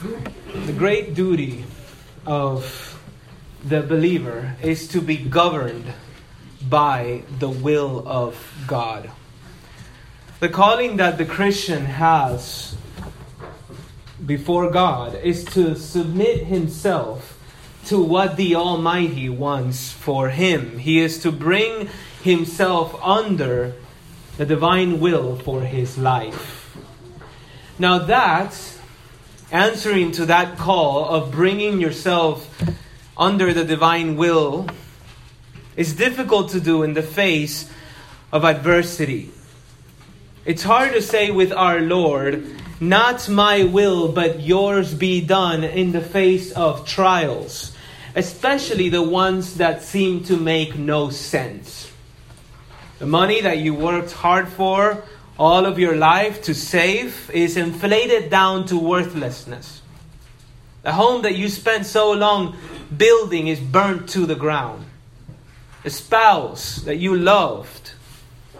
The great duty of the believer is to be governed by the will of God. The calling that the Christian has before God is to submit himself to what the Almighty wants for him. He is to bring himself under the divine will for his life. Now, that, answering to that call of bringing yourself under the divine will, is difficult to do in the face of adversity. It's hard to say with our Lord, not my will, but yours be done in the face of trials, especially the ones that seem to make no sense. The money that you worked hard for all of your life to save is inflated down to worthlessness. The home that you spent so long building is burnt to the ground. The spouse that you loved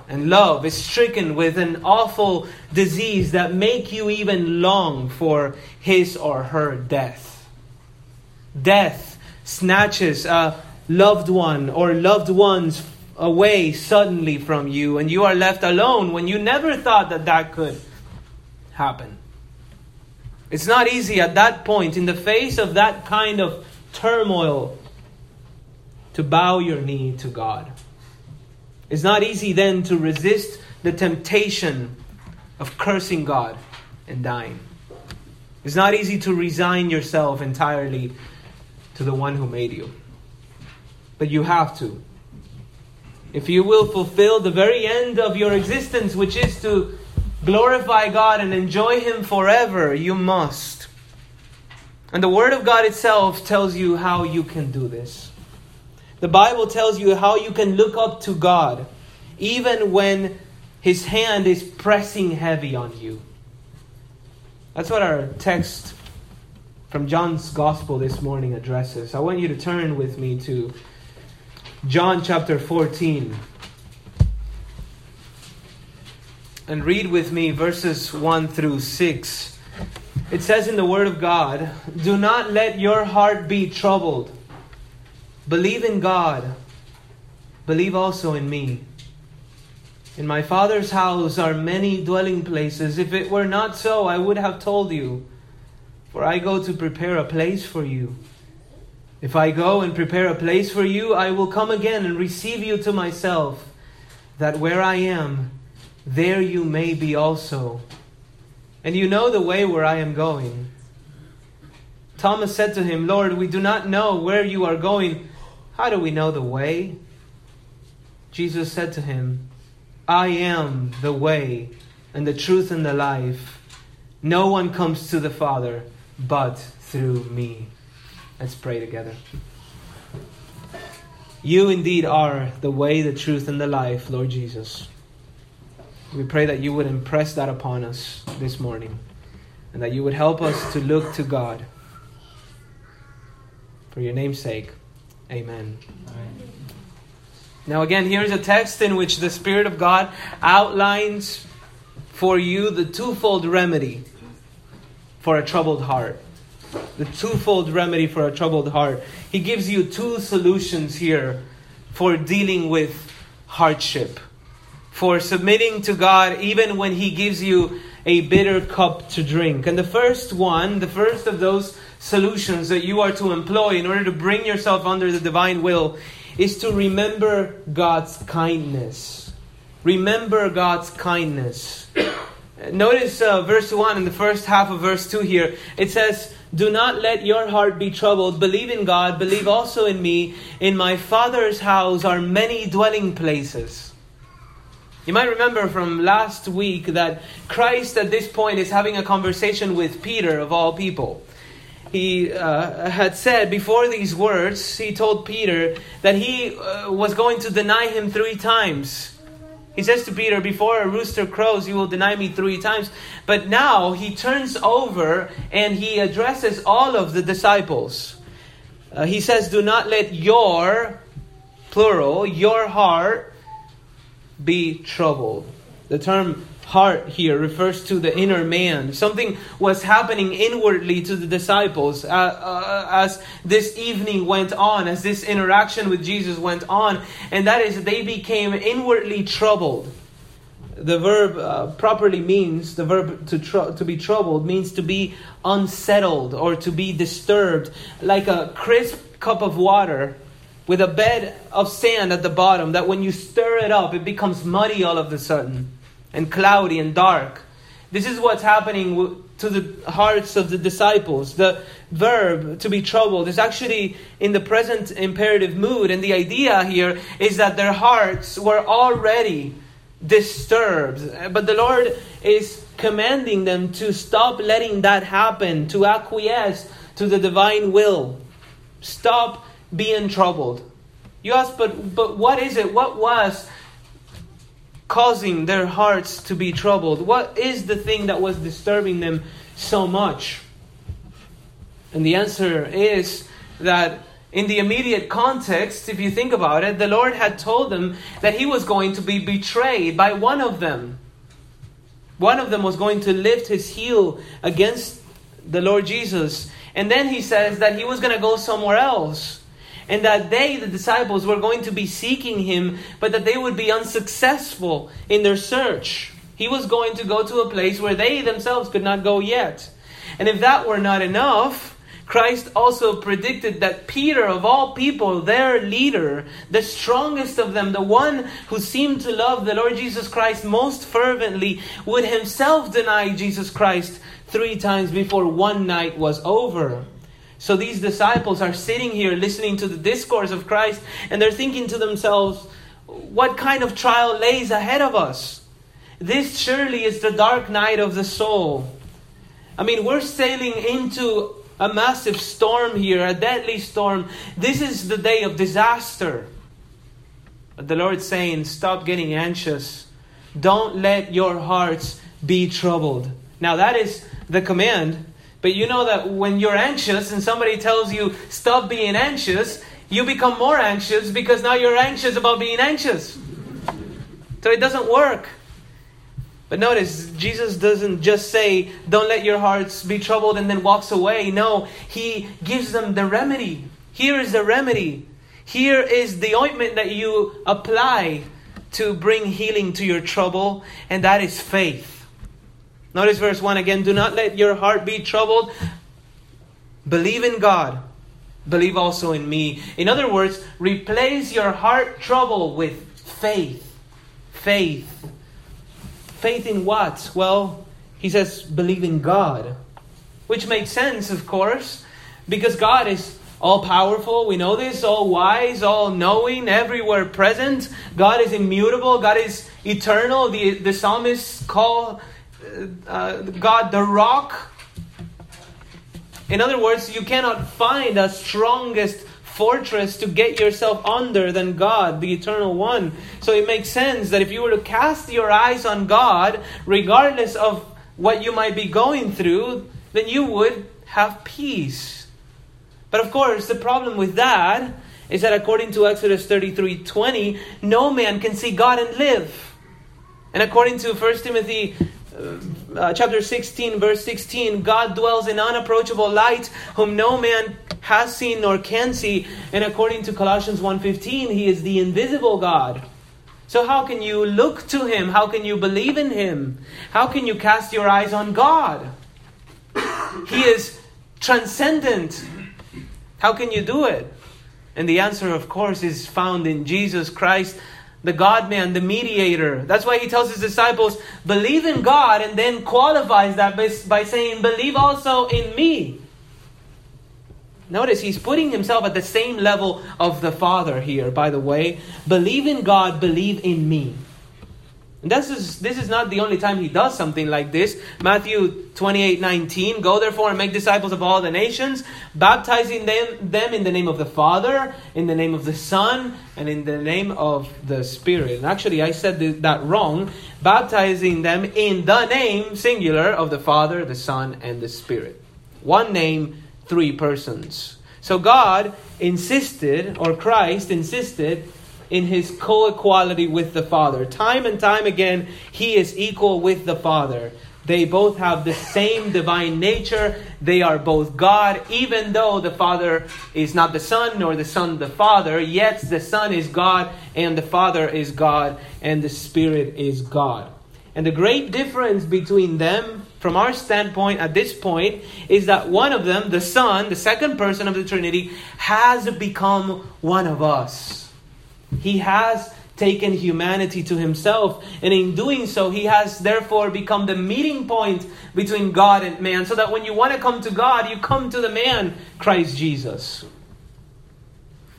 and love is stricken with an awful disease that make you even long for his or her death. Death snatches a loved one or loved ones away suddenly from you and you are left alone when you never thought that that could happen. It's not easy at that point in the face of that kind of turmoil to bow your knee to God. It's not easy then to resist the temptation of cursing God and dying. It's not easy to resign yourself entirely to the one who made you. But you have to. If you will fulfill the very end of your existence, which is to glorify God and enjoy Him forever, you must. And the Word of God itself tells you how you can do this. The Bible tells you how you can look up to God even when His hand is pressing heavy on you. That's what our text from John's Gospel this morning addresses. I want you to turn with me to John chapter 14 and read with me verses 1 through 6. It says in the Word of God, Do not let your heart be troubled. Believe in God. Believe also in me. In my Father's house are many dwelling places. If it were not so, I would have told you. For I go to prepare a place for you. If I go and prepare a place for you, I will come again and receive you to myself, that where I am, there you may be also. And you know the way where I am going. Thomas said to him, Lord, we do not know where you are going. How do we know the way? Jesus said to him, I am the way and the truth and the life. No one comes to the Father but through me. Let's pray together. You indeed are the way, the truth, and the life, Lord Jesus. We pray that you would impress that upon us this morning and that you would help us to look to God. For your name's sake. Amen. Amen. Now, again, here's a text in which the Spirit of God outlines for you the twofold remedy for a troubled heart. The twofold remedy for a troubled heart. He gives you two solutions here for dealing with hardship, for submitting to God even when He gives you a bitter cup to drink. And the first one, the first of those solutions that you are to employ in order to bring yourself under the divine will is to remember God's kindness. Remember God's kindness. Notice uh, verse 1 in the first half of verse 2 here. It says, Do not let your heart be troubled. Believe in God. Believe also in me. In my Father's house are many dwelling places. You might remember from last week that Christ at this point is having a conversation with Peter, of all people he uh, had said before these words, he told Peter that he uh, was going to deny him three times. He says to Peter, Before a rooster crows, you will deny me three times. But now he turns over and he addresses all of the disciples. Uh, he says, Do not let your, plural, your heart be troubled. The term heart here refers to the inner man. Something was happening inwardly to the disciples uh, uh, as this evening went on, as this interaction with Jesus went on, and that is they became inwardly troubled. The verb uh, properly means, the verb to, tr- to be troubled means to be unsettled or to be disturbed, like a crisp cup of water with a bed of sand at the bottom that when you stir it up, it becomes muddy all of a sudden and cloudy and dark. This is what's happening to the hearts of the disciples. The verb to be troubled is actually in the present imperative mood, and the idea here is that their hearts were already disturbed. But the Lord is commanding them to stop letting that happen, to acquiesce to the divine will. Stop being troubled. You ask, but, but what is it? What was causing their hearts to be troubled? What is the thing that was disturbing them so much? And the answer is that in the immediate context, if you think about it, the Lord had told them that He was going to be betrayed by one of them. One of them was going to lift his heel against the Lord Jesus. And then He says that He was going to go somewhere else and that they, the disciples, were going to be seeking him, but that they would be unsuccessful in their search. He was going to go to a place where they themselves could not go yet. And if that were not enough, Christ also predicted that Peter, of all people, their leader, the strongest of them, the one who seemed to love the Lord Jesus Christ most fervently, would himself deny Jesus Christ three times before one night was over. So these disciples are sitting here listening to the discourse of Christ and they're thinking to themselves, what kind of trial lays ahead of us? This surely is the dark night of the soul. I mean, we're sailing into a massive storm here, a deadly storm. This is the day of disaster. But the Lord's saying, stop getting anxious. Don't let your hearts be troubled. Now, that is the command but you know that when you're anxious and somebody tells you, stop being anxious, you become more anxious because now you're anxious about being anxious. So it doesn't work. But notice, Jesus doesn't just say, don't let your hearts be troubled and then walks away. No, he gives them the remedy. Here is the remedy. Here is the ointment that you apply to bring healing to your trouble, and that is faith. Notice verse 1 again. Do not let your heart be troubled. Believe in God. Believe also in me. In other words, replace your heart trouble with faith. Faith. Faith in what? Well, he says, believe in God. Which makes sense, of course, because God is all powerful. We know this, all wise, all knowing, everywhere present. God is immutable. God is eternal. The, the psalmists call uh, God the rock. In other words, you cannot find a strongest fortress to get yourself under than God, the eternal one. So it makes sense that if you were to cast your eyes on God, regardless of what you might be going through, then you would have peace. But of course, the problem with that is that according to Exodus 33 20, no man can see God and live. And according to 1 Timothy uh, chapter 16, verse 16, God dwells in unapproachable light, whom no man has seen nor can see. And according to Colossians 1.15, he is the invisible God. So how can you look to him? How can you believe in him? How can you cast your eyes on God? He is transcendent. How can you do it? And the answer, of course, is found in Jesus Christ the God man, the mediator. That's why he tells his disciples, believe in God, and then qualifies that by, by saying, believe also in me. Notice he's putting himself at the same level of the Father here, by the way. Believe in God, believe in me. And this is, this is not the only time he does something like this. Matthew 28 19. Go therefore and make disciples of all the nations, baptizing them, them in the name of the Father, in the name of the Son, and in the name of the Spirit. And actually, I said that wrong. Baptizing them in the name, singular, of the Father, the Son, and the Spirit. One name, three persons. So God insisted, or Christ insisted, in his co equality with the Father. Time and time again, he is equal with the Father. They both have the same divine nature. They are both God, even though the Father is not the Son, nor the Son the Father, yet the Son is God, and the Father is God, and the Spirit is God. And the great difference between them, from our standpoint at this point, is that one of them, the Son, the second person of the Trinity, has become one of us. He has taken humanity to himself, and in doing so, he has therefore become the meeting point between God and man, so that when you want to come to God, you come to the man, Christ Jesus.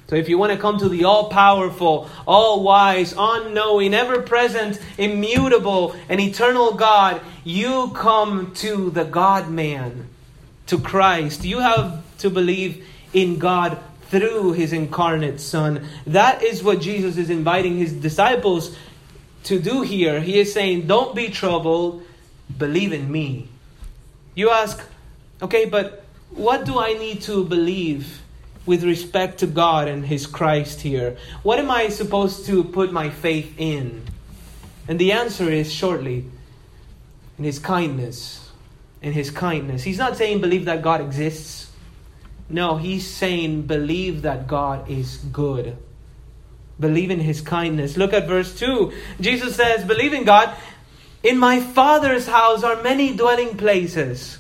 So if you want to come to the all powerful, all wise, unknowing, ever present, immutable, and eternal God, you come to the God man, to Christ. You have to believe in God through his incarnate Son. That is what Jesus is inviting his disciples to do here. He is saying, Don't be troubled, believe in me. You ask, okay, but what do I need to believe with respect to God and his Christ here? What am I supposed to put my faith in? And the answer is shortly in his kindness. In his kindness. He's not saying believe that God exists. No, he's saying believe that God is good. Believe in his kindness. Look at verse 2. Jesus says, Believe in God. In my Father's house are many dwelling places.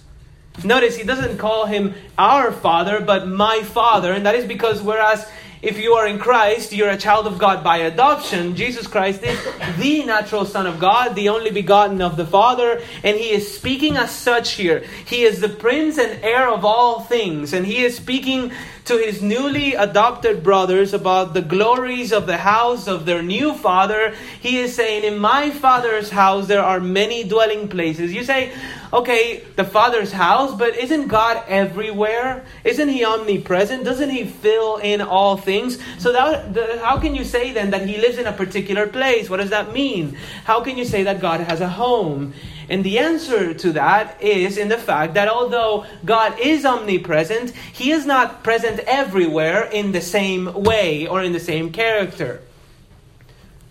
Notice he doesn't call him our Father, but my Father. And that is because whereas if you are in Christ, you're a child of God by adoption. Jesus Christ is the natural Son of God, the only begotten of the Father, and He is speaking as such here. He is the Prince and heir of all things, and He is speaking to His newly adopted brothers about the glories of the house of their new Father. He is saying, In my Father's house there are many dwelling places. You say, okay, the Father's house, but isn't God everywhere? Isn't He omnipresent? Doesn't He fill in all things? So that, the, how can you say then that He lives in a particular place? What does that mean? How can you say that God has a home? And the answer to that is in the fact that although God is omnipresent, He is not present everywhere in the same way or in the same character.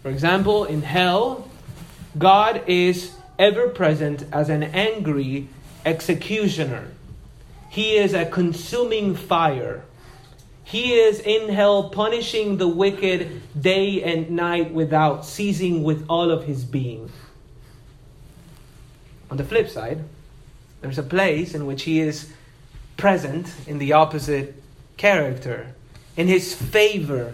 For example, in hell, God is ever present as an angry executioner. He is a consuming fire. He is in hell punishing the wicked day and night without ceasing with all of his being. On the flip side, there's a place in which he is present in the opposite character, in his favor,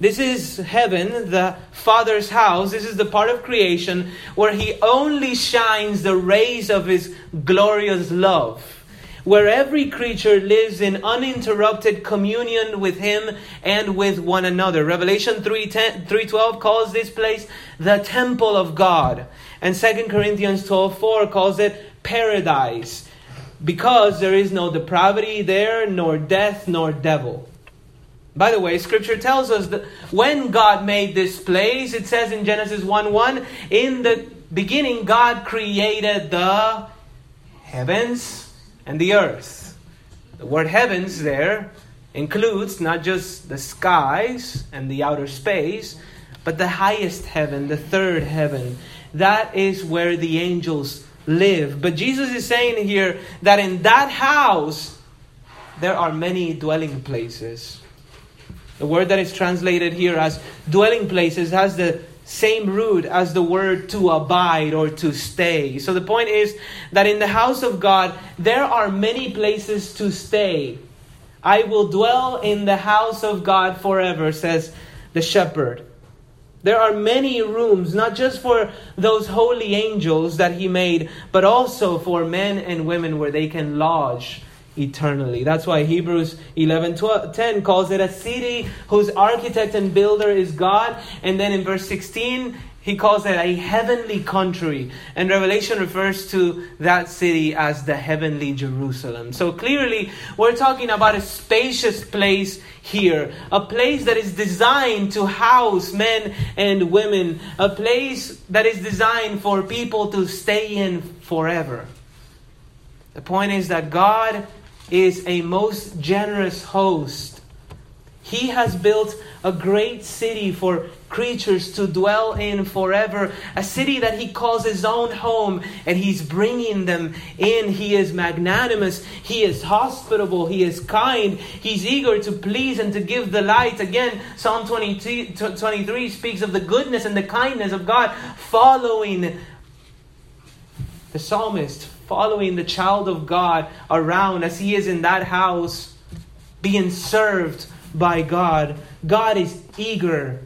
this is heaven, the Father's house. This is the part of creation where He only shines the rays of His glorious love. Where every creature lives in uninterrupted communion with Him and with one another. Revelation 3.12 calls this place the temple of God. And 2 Corinthians 12.4 calls it paradise. Because there is no depravity there, nor death, nor devil. By the way, scripture tells us that when God made this place, it says in Genesis 1 1, in the beginning, God created the heavens and the earth. The word heavens there includes not just the skies and the outer space, but the highest heaven, the third heaven. That is where the angels live. But Jesus is saying here that in that house, there are many dwelling places. The word that is translated here as dwelling places has the same root as the word to abide or to stay. So the point is that in the house of God, there are many places to stay. I will dwell in the house of God forever, says the shepherd. There are many rooms, not just for those holy angels that he made, but also for men and women where they can lodge eternally. That's why Hebrews 11 12, 10 calls it a city whose architect and builder is God. And then in verse 16, he calls it a heavenly country. And Revelation refers to that city as the heavenly Jerusalem. So clearly, we're talking about a spacious place here, a place that is designed to house men and women, a place that is designed for people to stay in forever. The point is that God is a most generous host. He has built a great city for creatures to dwell in forever, a city that He calls His own home, and He's bringing them in. He is magnanimous, He is hospitable, He is kind, He's eager to please and to give the light. Again, Psalm 23 speaks of the goodness and the kindness of God following the psalmist, following the child of God around as he is in that house being served by God. God is eager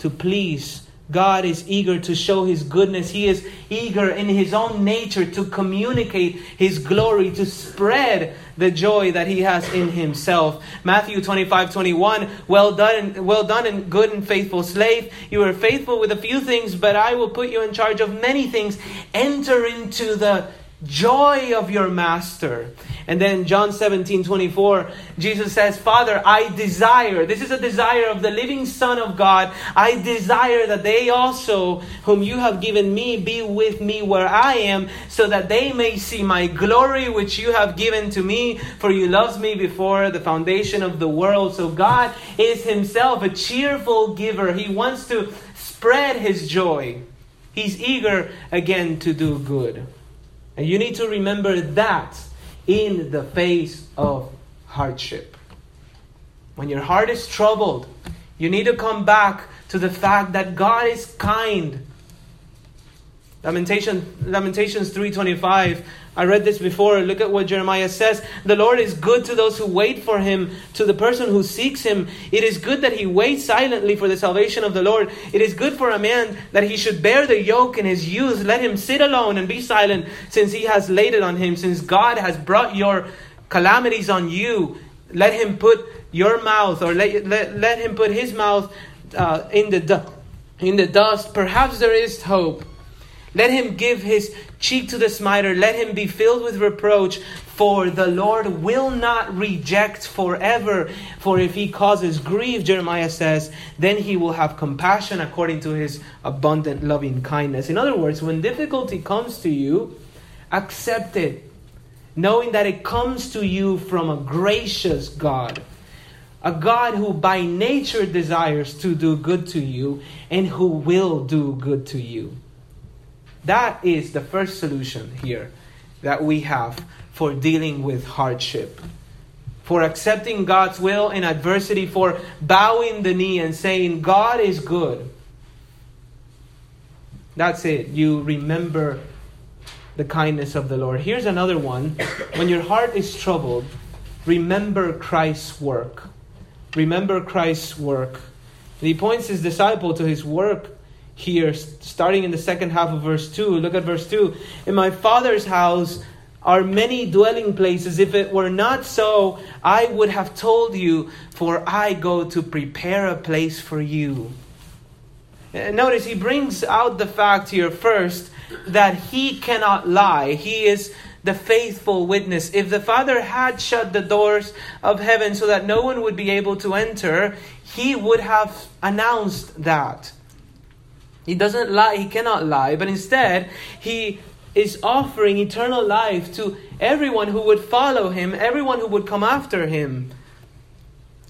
to please. God is eager to show His goodness. He is eager in His own nature to communicate His glory, to spread the joy that He has in Himself. Matthew 25 21. Well done, well done, and good and faithful slave. You are faithful with a few things, but I will put you in charge of many things. Enter into the joy of your master. And then John 17, 24, Jesus says, Father, I desire, this is a desire of the living Son of God, I desire that they also, whom you have given me, be with me where I am, so that they may see my glory which you have given to me, for you loved me before the foundation of the world. So God is himself a cheerful giver. He wants to spread his joy. He's eager again to do good. And you need to remember that in the face of hardship. When your heart is troubled, you need to come back to the fact that God is kind. Lamentation, Lamentations 3:25 I read this before. Look at what Jeremiah says. The Lord is good to those who wait for him, to the person who seeks him. It is good that he waits silently for the salvation of the Lord. It is good for a man that he should bear the yoke in his youth. Let him sit alone and be silent, since he has laid it on him, since God has brought your calamities on you. Let him put your mouth, or let, let, let him put his mouth uh, in, the, in the dust. Perhaps there is hope. Let him give his cheek to the smiter. Let him be filled with reproach. For the Lord will not reject forever. For if he causes grief, Jeremiah says, then he will have compassion according to his abundant loving kindness. In other words, when difficulty comes to you, accept it, knowing that it comes to you from a gracious God. A God who by nature desires to do good to you and who will do good to you. That is the first solution here that we have for dealing with hardship. For accepting God's will in adversity, for bowing the knee and saying, God is good. That's it. You remember the kindness of the Lord. Here's another one. When your heart is troubled, remember Christ's work. Remember Christ's work. And he points his disciple to his work here, starting in the second half of verse 2. Look at verse 2. In my Father's house are many dwelling places. If it were not so, I would have told you, for I go to prepare a place for you. Uh, notice he brings out the fact here first that he cannot lie. He is the faithful witness. If the Father had shut the doors of heaven so that no one would be able to enter, he would have announced that. He doesn't lie, he cannot lie, but instead, he is offering eternal life to everyone who would follow him, everyone who would come after him.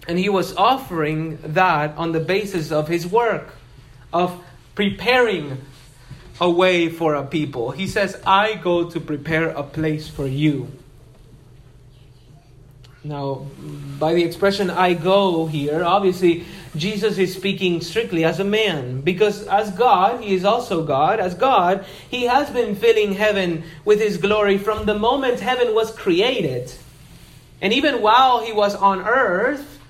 And he was offering that on the basis of his work, of preparing a way for a people. He says, I go to prepare a place for you. Now, by the expression I go here, obviously Jesus is speaking strictly as a man. Because as God, he is also God. As God, he has been filling heaven with his glory from the moment heaven was created. And even while he was on earth,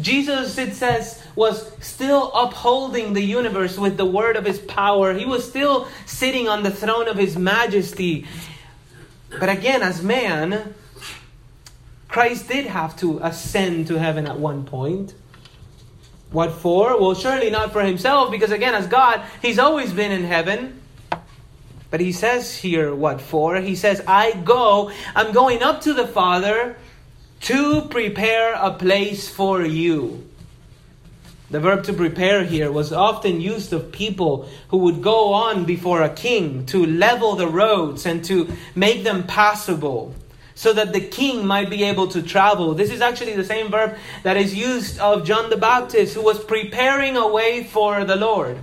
Jesus, it says, was still upholding the universe with the word of his power. He was still sitting on the throne of his majesty. But again, as man, Christ did have to ascend to heaven at one point. What for? Well, surely not for himself, because again, as God, he's always been in heaven. But he says here, what for? He says, I go, I'm going up to the Father to prepare a place for you. The verb to prepare here was often used of people who would go on before a king to level the roads and to make them passable. So that the king might be able to travel. This is actually the same verb that is used of John the Baptist, who was preparing a way for the Lord.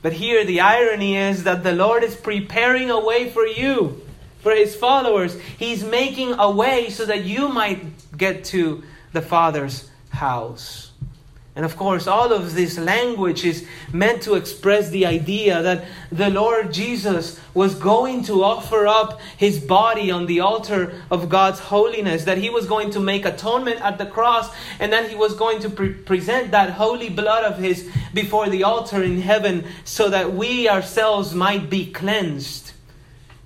But here the irony is that the Lord is preparing a way for you, for his followers. He's making a way so that you might get to the Father's house. And of course, all of this language is meant to express the idea that the Lord Jesus was going to offer up his body on the altar of God's holiness, that he was going to make atonement at the cross, and that he was going to pre- present that holy blood of his before the altar in heaven so that we ourselves might be cleansed.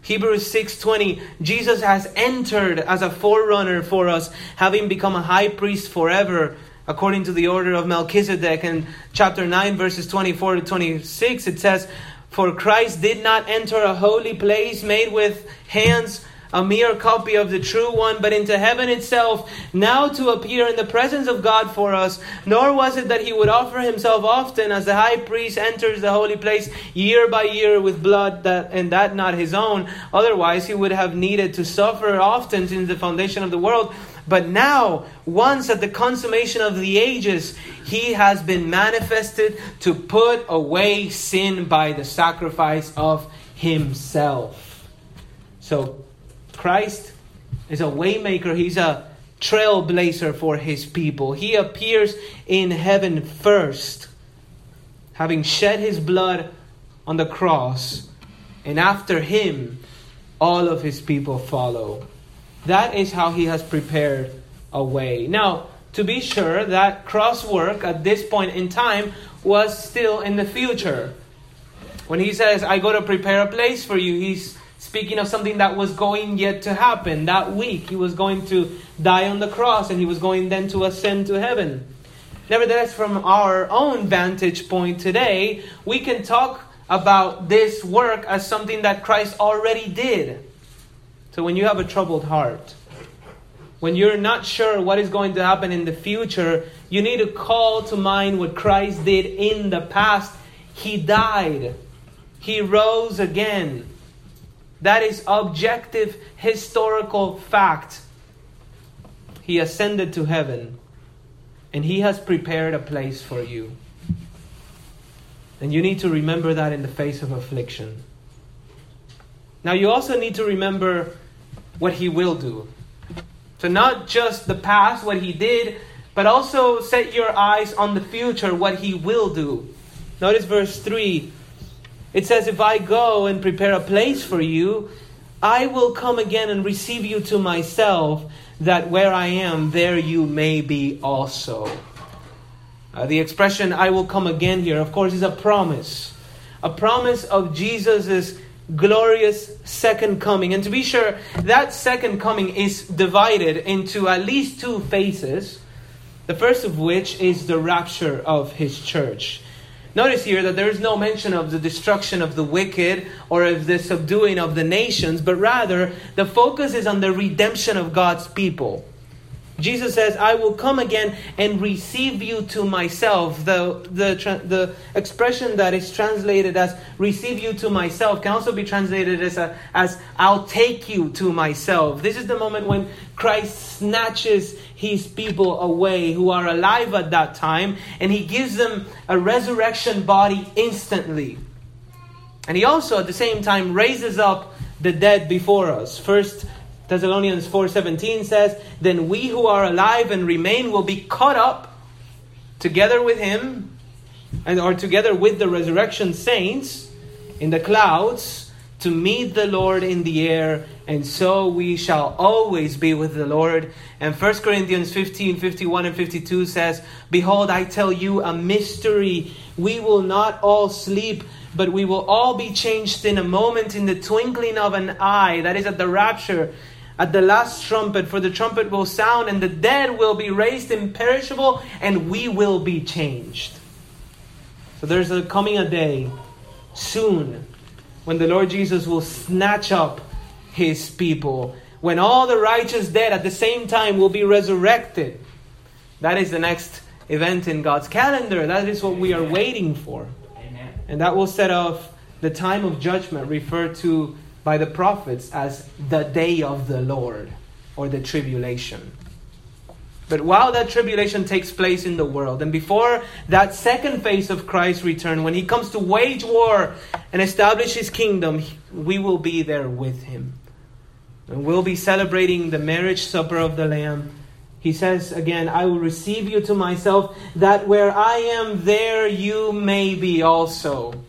Hebrews 6:20 Jesus has entered as a forerunner for us having become a high priest forever according to the order of Melchizedek. In chapter 9, verses 24 to 26, it says, For Christ did not enter a holy place made with hands, a mere copy of the true one, but into heaven itself, now to appear in the presence of God for us. Nor was it that he would offer himself often as the high priest enters the holy place year by year with blood, that, and that not his own. Otherwise, he would have needed to suffer often since the foundation of the world. But now, once at the consummation of the ages, he has been manifested to put away sin by the sacrifice of himself. So, Christ is a waymaker, he's a trailblazer for his people. He appears in heaven first, having shed his blood on the cross, and after him, all of his people follow. That is how he has prepared a way. Now, to be sure, that cross work at this point in time was still in the future. When he says, I go to prepare a place for you, he's speaking of something that was going yet to happen. That week, he was going to die on the cross and he was going then to ascend to heaven. Nevertheless, from our own vantage point today, we can talk about this work as something that Christ already did. So when you have a troubled heart, when you're not sure what is going to happen in the future, you need to call to mind what Christ did in the past. He died, He rose again. That is objective historical fact. He ascended to heaven, and He has prepared a place for you. And you need to remember that in the face of affliction. Now, you also need to remember what he will do. So, not just the past, what he did, but also set your eyes on the future, what he will do. Notice verse 3. It says, If I go and prepare a place for you, I will come again and receive you to myself, that where I am, there you may be also. Uh, the expression, I will come again here, of course, is a promise. A promise of Jesus' glorious second coming. And to be sure, that second coming is divided into at least two phases. The first of which is the rapture of his church. Notice here that there is no mention of the destruction of the wicked or of the subduing of the nations, but rather the focus is on the redemption of God's people. Jesus says, I will come again and receive you to myself. The, the, the expression that is translated as receive you to myself can also be translated as, a, as I'll take you to myself. This is the moment when Christ snatches his people away who are alive at that time and he gives them a resurrection body instantly. And he also at the same time raises up the dead before us. First Thessalonians 4:17 says, "Then we who are alive and remain will be caught up together with him and or together with the resurrection saints in the clouds to meet the Lord in the air, and so we shall always be with the Lord." And 1 Corinthians 15, 51 and 52 says, Behold, I tell you a mystery. We will not all sleep, but we will all be changed in a moment, in the twinkling of an eye. That is at the rapture at the last trumpet, for the trumpet will sound, and the dead will be raised imperishable, and we will be changed. So there's a coming a day soon when the Lord Jesus will snatch up his people, when all the righteous dead at the same time will be resurrected. That is the next event in God's calendar. That is what we are waiting for. Amen. And that will set off the time of judgment referred to by the prophets as the day of the Lord. or the tribulation. But while that tribulation takes place in the world, and before that second phase of Christ's return, when he comes to wage war and establish his kingdom, we will be there with him. And we'll be celebrating the marriage supper of the Lamb. He says again, I will receive you to myself, that where I am, there you may be also.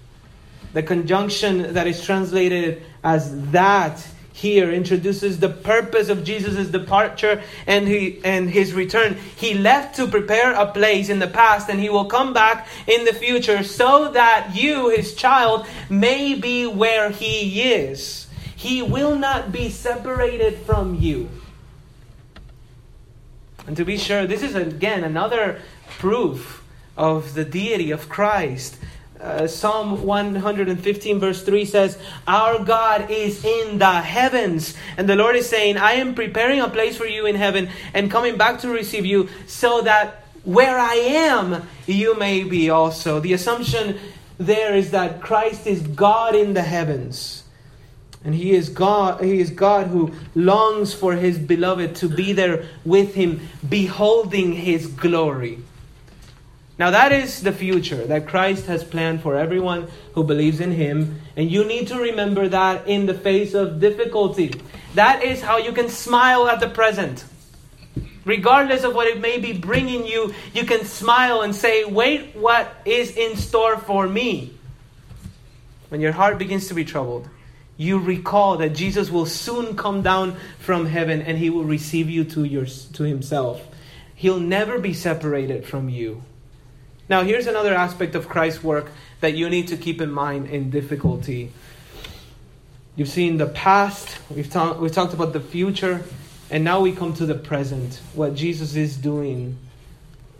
The conjunction that is translated as that here introduces the purpose of Jesus' departure and, he, and his return. He left to prepare a place in the past, and he will come back in the future so that you, his child, may be where he is. He will not be separated from you. And to be sure, this is again another proof of the deity of Christ uh, Psalm 115, verse 3 says, Our God is in the heavens. And the Lord is saying, I am preparing a place for you in heaven and coming back to receive you so that where I am, you may be also. The assumption there is that Christ is God in the heavens. And he is God, he is God who longs for his beloved to be there with him, beholding his glory. Now, that is the future that Christ has planned for everyone who believes in Him. And you need to remember that in the face of difficulty. That is how you can smile at the present. Regardless of what it may be bringing you, you can smile and say, Wait, what is in store for me? When your heart begins to be troubled, you recall that Jesus will soon come down from heaven and He will receive you to, your, to Himself. He'll never be separated from you. Now, here's another aspect of Christ's work that you need to keep in mind in difficulty. You've seen the past, we've, ta- we've talked about the future, and now we come to the present, what Jesus is doing.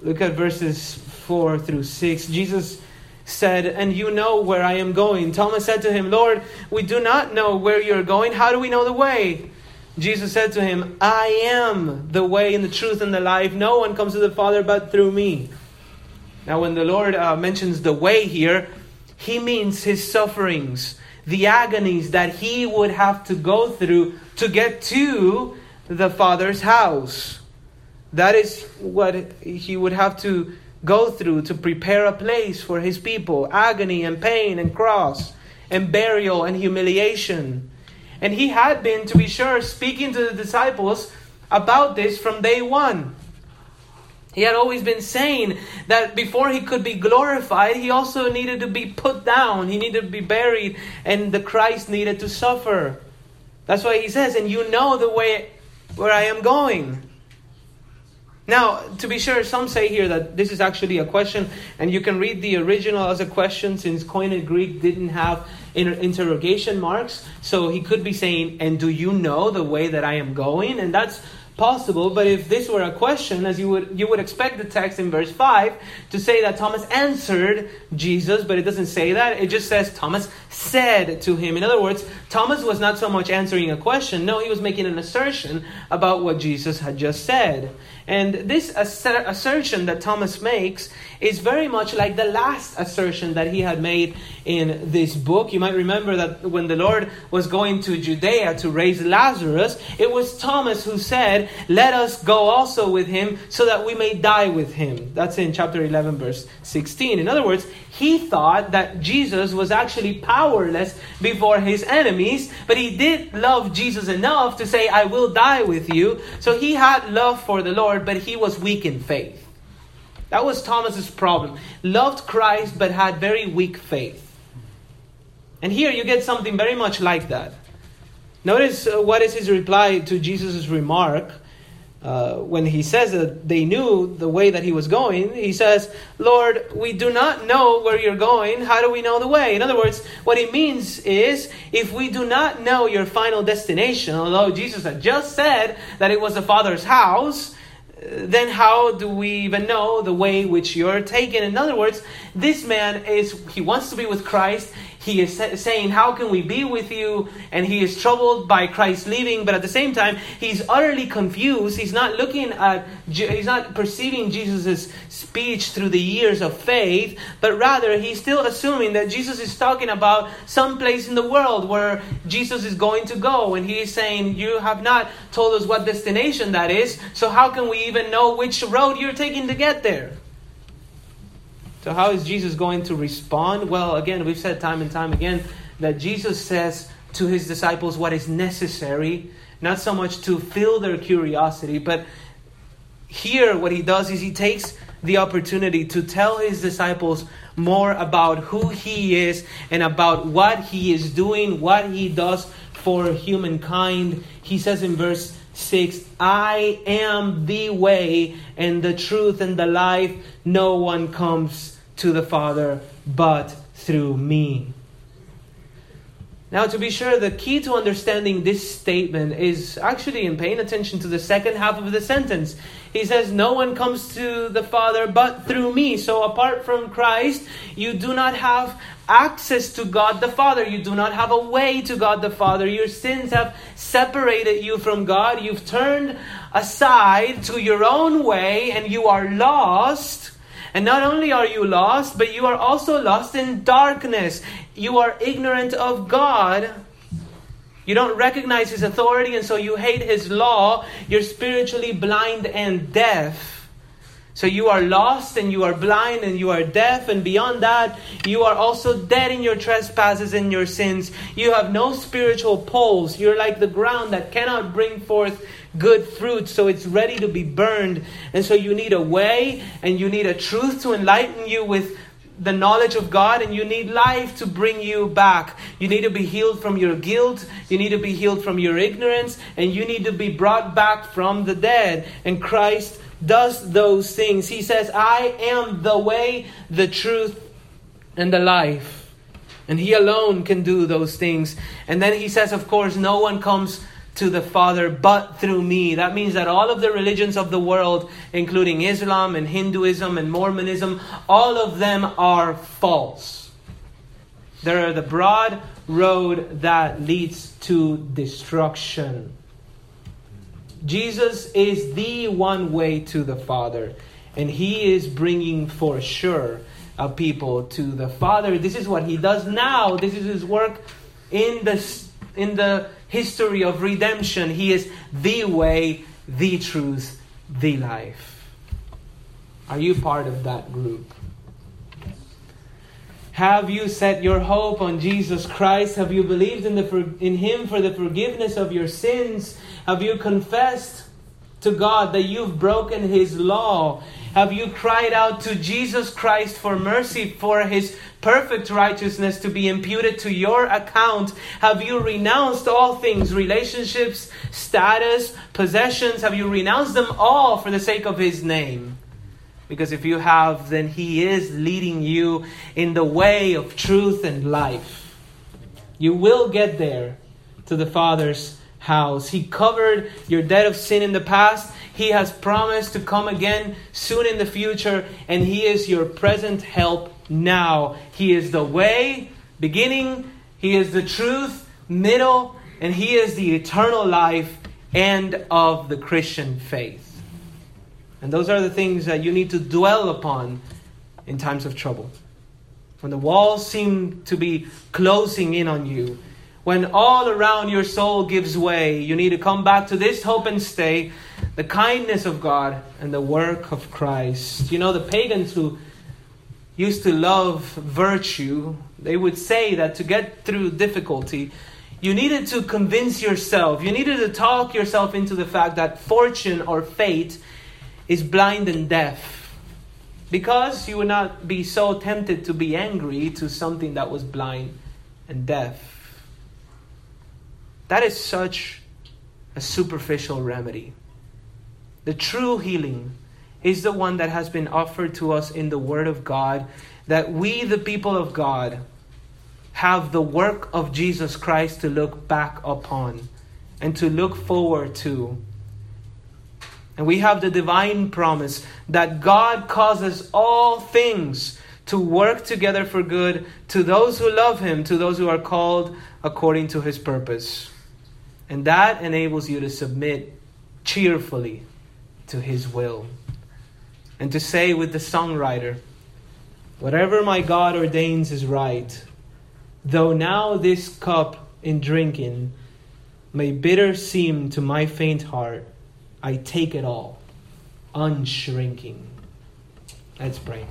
Look at verses 4 through 6. Jesus said, And you know where I am going. Thomas said to him, Lord, we do not know where you're going. How do we know the way? Jesus said to him, I am the way and the truth and the life. No one comes to the Father but through me. Now, when the Lord uh, mentions the way here, he means his sufferings, the agonies that he would have to go through to get to the Father's house. That is what he would have to go through to prepare a place for his people agony and pain and cross and burial and humiliation. And he had been, to be sure, speaking to the disciples about this from day one. He had always been saying that before he could be glorified, he also needed to be put down. He needed to be buried, and the Christ needed to suffer. That's why he says, And you know the way where I am going. Now, to be sure, some say here that this is actually a question, and you can read the original as a question since Koine Greek didn't have inter- interrogation marks. So he could be saying, And do you know the way that I am going? And that's possible, but if this were a question, as you would you would expect the text in verse 5 to say that Thomas answered Jesus, but it doesn't say that. It just says Thomas said to him. In other words, Thomas was not so much answering a question, no, he was making an assertion about what Jesus had just said. And this asser- assertion that Thomas makes is very much like the last assertion that he had made in this book. You might remember that when the Lord was going to Judea to raise Lazarus, it was Thomas who said, Let us go also with him so that we may die with him. That's in chapter 11, verse 16. In other words, he thought that Jesus was actually powerless before his enemies, but he did love Jesus enough to say, I will die with you. So he had love for the Lord, but he was weak in faith. That was Thomas's problem. Loved Christ, but had very weak faith. And here you get something very much like that. Notice uh, what is his reply to Jesus' remark uh, when he says that they knew the way that he was going, he says, Lord, we do not know where you're going. How do we know the way? In other words, what he means is if we do not know your final destination, although Jesus had just said that it was the Father's house, then how do we even know the way which you're taking? In other words, this man is, he wants to be with Christ. He is saying, How can we be with you? And he is troubled by Christ leaving, but at the same time, he's utterly confused. He's not looking at, he's not perceiving Jesus' speech through the years of faith, but rather he's still assuming that Jesus is talking about some place in the world where Jesus is going to go. And he is saying, You have not told us what destination that is, so how can we even know which road you're taking to get there? So, how is Jesus going to respond? Well, again, we've said time and time again that Jesus says to his disciples what is necessary, not so much to fill their curiosity, but here what he does is he takes the opportunity to tell his disciples more about who he is and about what he is doing, what he does for humankind. He says in verse 6 I am the way and the truth and the life. No one comes to the Father but through me. Now, to be sure, the key to understanding this statement is actually in paying attention to the second half of the sentence. He says, No one comes to the Father but through me. So, apart from Christ, you do not have access to God the Father. You do not have a way to God the Father. Your sins have separated you from God. You've turned aside to your own way and you are lost. And not only are you lost, but you are also lost in darkness. You are ignorant of God. You don't recognize His authority, and so you hate His law. You're spiritually blind and deaf. So you are lost and you are blind and you are deaf, and beyond that, you are also dead in your trespasses and your sins. You have no spiritual poles. You're like the ground that cannot bring forth good fruit, so it's ready to be burned. And so you need a way and you need a truth to enlighten you with the knowledge of God, and you need life to bring you back. You need to be healed from your guilt, you need to be healed from your ignorance, and you need to be brought back from the dead. And Christ does those things. He says, I am the way, the truth, and the life. And He alone can do those things. And then He says, of course, no one comes to the Father but through me. That means that all of the religions of the world, including Islam and Hinduism and Mormonism, all of them are false. They're the broad road that leads to destruction. Jesus is the one way to the Father, and He is bringing for sure a people to the Father. This is what He does now. This is His work in the in the history of redemption. He is the way, the truth, the life. Are you part of that group? Have you set your hope on Jesus Christ? Have you believed in, the, in Him for the forgiveness of your sins? Have you confessed to God that you've broken His law? Have you cried out to Jesus Christ for mercy for His perfect righteousness to be imputed to your account? Have you renounced all things, relationships, status, possessions? Have you renounced them all for the sake of His name? Because if you have, then He is leading you in the way of truth and life. You will get there to the Father's house. He covered your debt of sin in the past. He has promised to come again soon in the future, and He is your present help now. He is the way, beginning, He is the truth, middle, and He is the eternal life end of the Christian faith. And those are the things that you need to dwell upon in times of trouble. When the walls seem to be closing in on you, when all around your soul gives way, you need to come back to this hope and stay the kindness of God and the work of Christ. You know, the pagans who used to love virtue, they would say that to get through difficulty, you needed to convince yourself, you needed to talk yourself into the fact that fortune or fate is blind and deaf. Because you would not be so tempted to be angry to something that was blind and deaf. That is such a superficial remedy. The true healing is the one that has been offered to us in the Word of God, that we, the people of God, have the work of Jesus Christ to look back upon and to look forward to and we have the divine promise that God causes all things to work together for good to those who love him, to those who are called according to his purpose. And that enables you to submit cheerfully to his will. And to say with the songwriter, Whatever my God ordains is right, though now this cup in drinking may bitter seem to my faint heart, I take it all, unshrinking. Let's pray.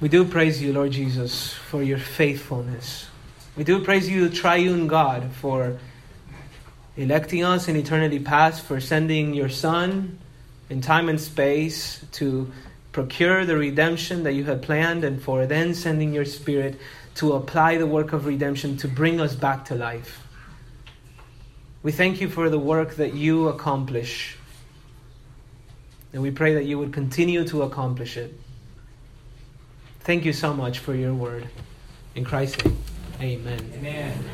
We do praise you, Lord Jesus, for your faithfulness. We do praise you, triune God, for electing us in eternity past, for sending your Son in time and space to procure the redemption that you had planned, and for then sending your Spirit to apply the work of redemption to bring us back to life. We thank you for the work that you accomplish. And we pray that you would continue to accomplish it. Thank you so much for your word. In Christ's name, amen. Amen.